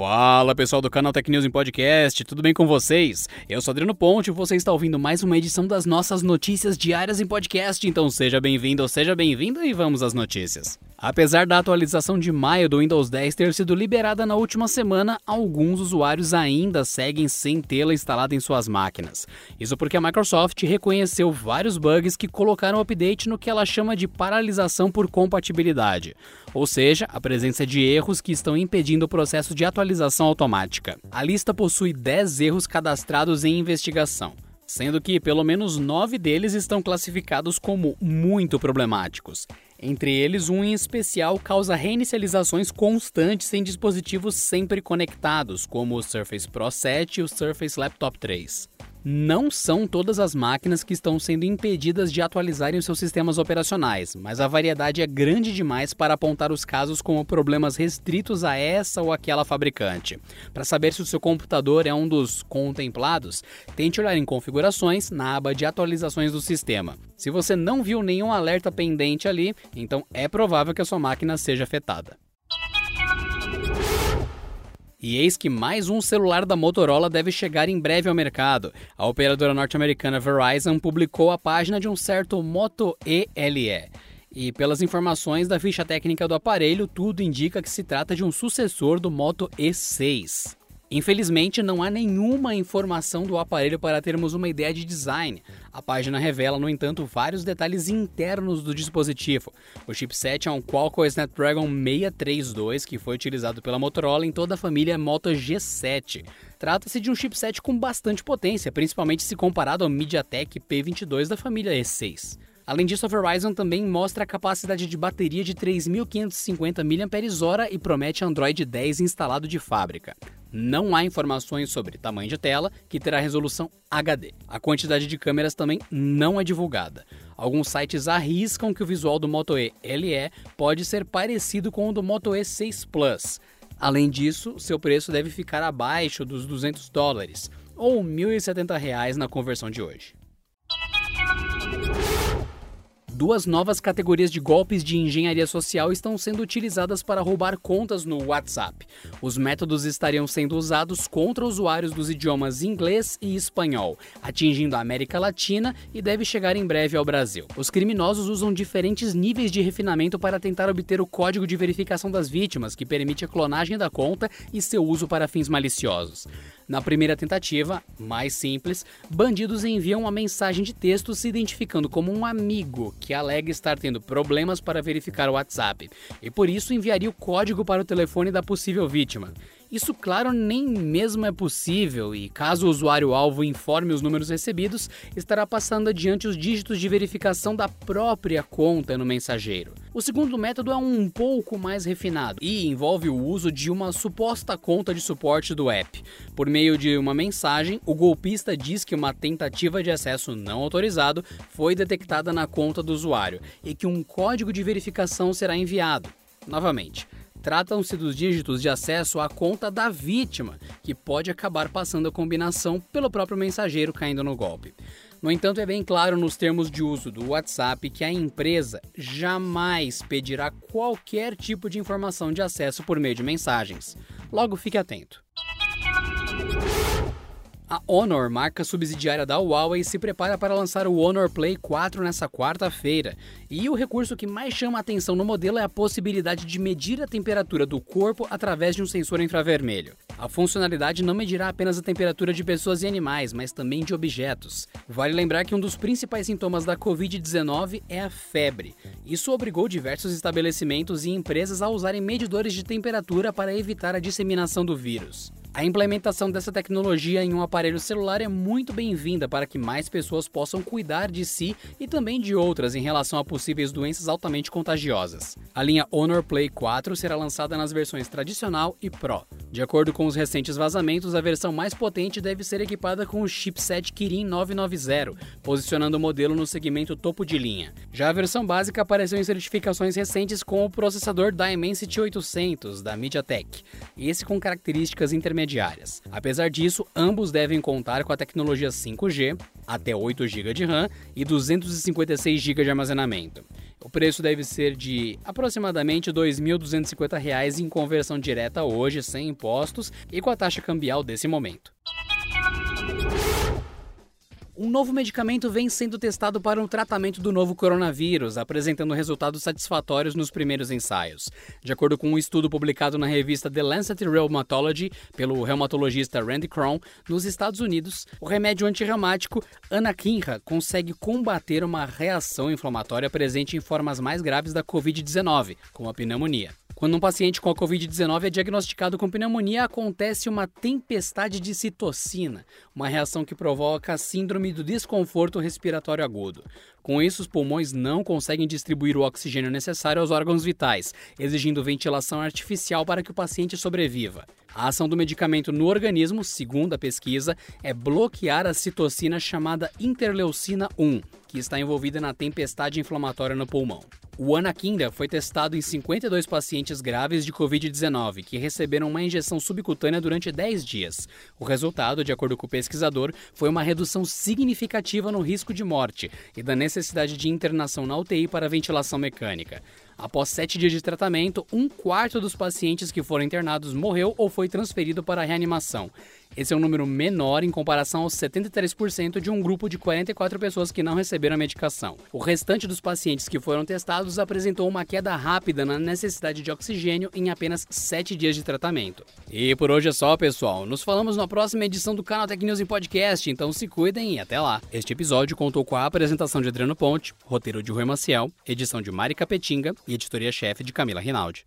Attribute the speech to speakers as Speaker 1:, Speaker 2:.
Speaker 1: Fala pessoal do canal Tech News em Podcast, tudo bem com vocês? Eu sou Adriano Ponte e você está ouvindo mais uma edição das nossas notícias diárias em podcast, então seja bem-vindo ou seja bem-vinda e vamos às notícias. Apesar da atualização de maio do Windows 10 ter sido liberada na última semana, alguns usuários ainda seguem sem tê-la instalada em suas máquinas. Isso porque a Microsoft reconheceu vários bugs que colocaram o update no que ela chama de paralisação por compatibilidade, ou seja, a presença de erros que estão impedindo o processo de atualização automática. A lista possui 10 erros cadastrados em investigação sendo que pelo menos nove deles estão classificados como muito problemáticos. Entre eles, um em especial causa reinicializações constantes em dispositivos sempre conectados, como o Surface Pro 7 e o Surface Laptop 3. Não são todas as máquinas que estão sendo impedidas de atualizarem seus sistemas operacionais, mas a variedade é grande demais para apontar os casos como problemas restritos a essa ou aquela fabricante. Para saber se o seu computador é um dos contemplados, tente olhar em Configurações na aba de atualizações do sistema. Se você não viu nenhum alerta pendente ali, então é provável que a sua máquina seja afetada. E eis que mais um celular da Motorola deve chegar em breve ao mercado. A operadora norte-americana Verizon publicou a página de um certo Moto ELE. E pelas informações da ficha técnica do aparelho, tudo indica que se trata de um sucessor do Moto E6. Infelizmente, não há nenhuma informação do aparelho para termos uma ideia de design. A página revela, no entanto, vários detalhes internos do dispositivo. O chipset é um Qualcomm Snapdragon 632 que foi utilizado pela Motorola em toda a família Moto G7. Trata-se de um chipset com bastante potência, principalmente se comparado ao MediaTek P22 da família E6. Além disso, a Verizon também mostra a capacidade de bateria de 3.550 mAh e promete Android 10 instalado de fábrica. Não há informações sobre tamanho de tela, que terá resolução HD. A quantidade de câmeras também não é divulgada. Alguns sites arriscam que o visual do Moto E LE pode ser parecido com o do Moto E6 Plus. Além disso, seu preço deve ficar abaixo dos 200 dólares, ou R$ 1.070 na conversão de hoje duas novas categorias de golpes de engenharia social estão sendo utilizadas para roubar contas no WhatsApp. Os métodos estariam sendo usados contra usuários dos idiomas inglês e espanhol, atingindo a América Latina e deve chegar em breve ao Brasil. Os criminosos usam diferentes níveis de refinamento para tentar obter o código de verificação das vítimas, que permite a clonagem da conta e seu uso para fins maliciosos. Na primeira tentativa, mais simples, bandidos enviam uma mensagem de texto se identificando como um amigo que alega estar tendo problemas para verificar o WhatsApp e por isso enviaria o código para o telefone da possível vítima. Isso, claro, nem mesmo é possível e, caso o usuário-alvo informe os números recebidos, estará passando adiante os dígitos de verificação da própria conta no mensageiro. O segundo método é um pouco mais refinado e envolve o uso de uma suposta conta de suporte do app. Por meio de uma mensagem, o golpista diz que uma tentativa de acesso não autorizado foi detectada na conta do usuário e que um código de verificação será enviado. Novamente, Tratam-se dos dígitos de acesso à conta da vítima, que pode acabar passando a combinação pelo próprio mensageiro caindo no golpe. No entanto, é bem claro nos termos de uso do WhatsApp que a empresa jamais pedirá qualquer tipo de informação de acesso por meio de mensagens. Logo, fique atento. A Honor, marca subsidiária da Huawei, se prepara para lançar o Honor Play 4 nessa quarta-feira. E o recurso que mais chama a atenção no modelo é a possibilidade de medir a temperatura do corpo através de um sensor infravermelho. A funcionalidade não medirá apenas a temperatura de pessoas e animais, mas também de objetos. Vale lembrar que um dos principais sintomas da Covid-19 é a febre. Isso obrigou diversos estabelecimentos e empresas a usarem medidores de temperatura para evitar a disseminação do vírus. A implementação dessa tecnologia em um aparelho celular é muito bem-vinda para que mais pessoas possam cuidar de si e também de outras em relação a possíveis doenças altamente contagiosas. A linha Honor Play 4 será lançada nas versões tradicional e Pro. De acordo com os recentes vazamentos, a versão mais potente deve ser equipada com o chipset Kirin 990, posicionando o modelo no segmento topo de linha. Já a versão básica apareceu em certificações recentes com o processador Dimensity 800 da MediaTek, esse com características intermediárias intermediárias. Apesar disso, ambos devem contar com a tecnologia 5G, até 8 GB de RAM e 256 GB de armazenamento. O preço deve ser de aproximadamente R$ 2.250 em conversão direta hoje, sem impostos e com a taxa cambial desse momento. Um novo medicamento vem sendo testado para o um tratamento do novo coronavírus, apresentando resultados satisfatórios nos primeiros ensaios. De acordo com um estudo publicado na revista The Lancet Rheumatology pelo reumatologista Randy Cron, nos Estados Unidos, o remédio antirreumático anakinra consegue combater uma reação inflamatória presente em formas mais graves da COVID-19, como a pneumonia. Quando um paciente com a Covid-19 é diagnosticado com pneumonia, acontece uma tempestade de citocina, uma reação que provoca a síndrome do desconforto respiratório agudo. Com isso, os pulmões não conseguem distribuir o oxigênio necessário aos órgãos vitais, exigindo ventilação artificial para que o paciente sobreviva. A ação do medicamento no organismo, segundo a pesquisa, é bloquear a citocina chamada interleucina 1, que está envolvida na tempestade inflamatória no pulmão. O Anakinda foi testado em 52 pacientes graves de Covid-19 que receberam uma injeção subcutânea durante 10 dias. O resultado, de acordo com o pesquisador, foi uma redução significativa no risco de morte e da necessidade de internação na UTI para ventilação mecânica. Após sete dias de tratamento, um quarto dos pacientes que foram internados morreu ou foi transferido para a reanimação. Esse é um número menor em comparação aos 73% de um grupo de 44 pessoas que não receberam a medicação. O restante dos pacientes que foram testados apresentou uma queda rápida na necessidade de oxigênio em apenas 7 dias de tratamento. E por hoje é só, pessoal. Nos falamos na próxima edição do canal Tech News em Podcast, então se cuidem e até lá. Este episódio contou com a apresentação de Adriano Ponte, roteiro de Rui Maciel, edição de Mari Capetinga e editoria-chefe de Camila Rinaldi.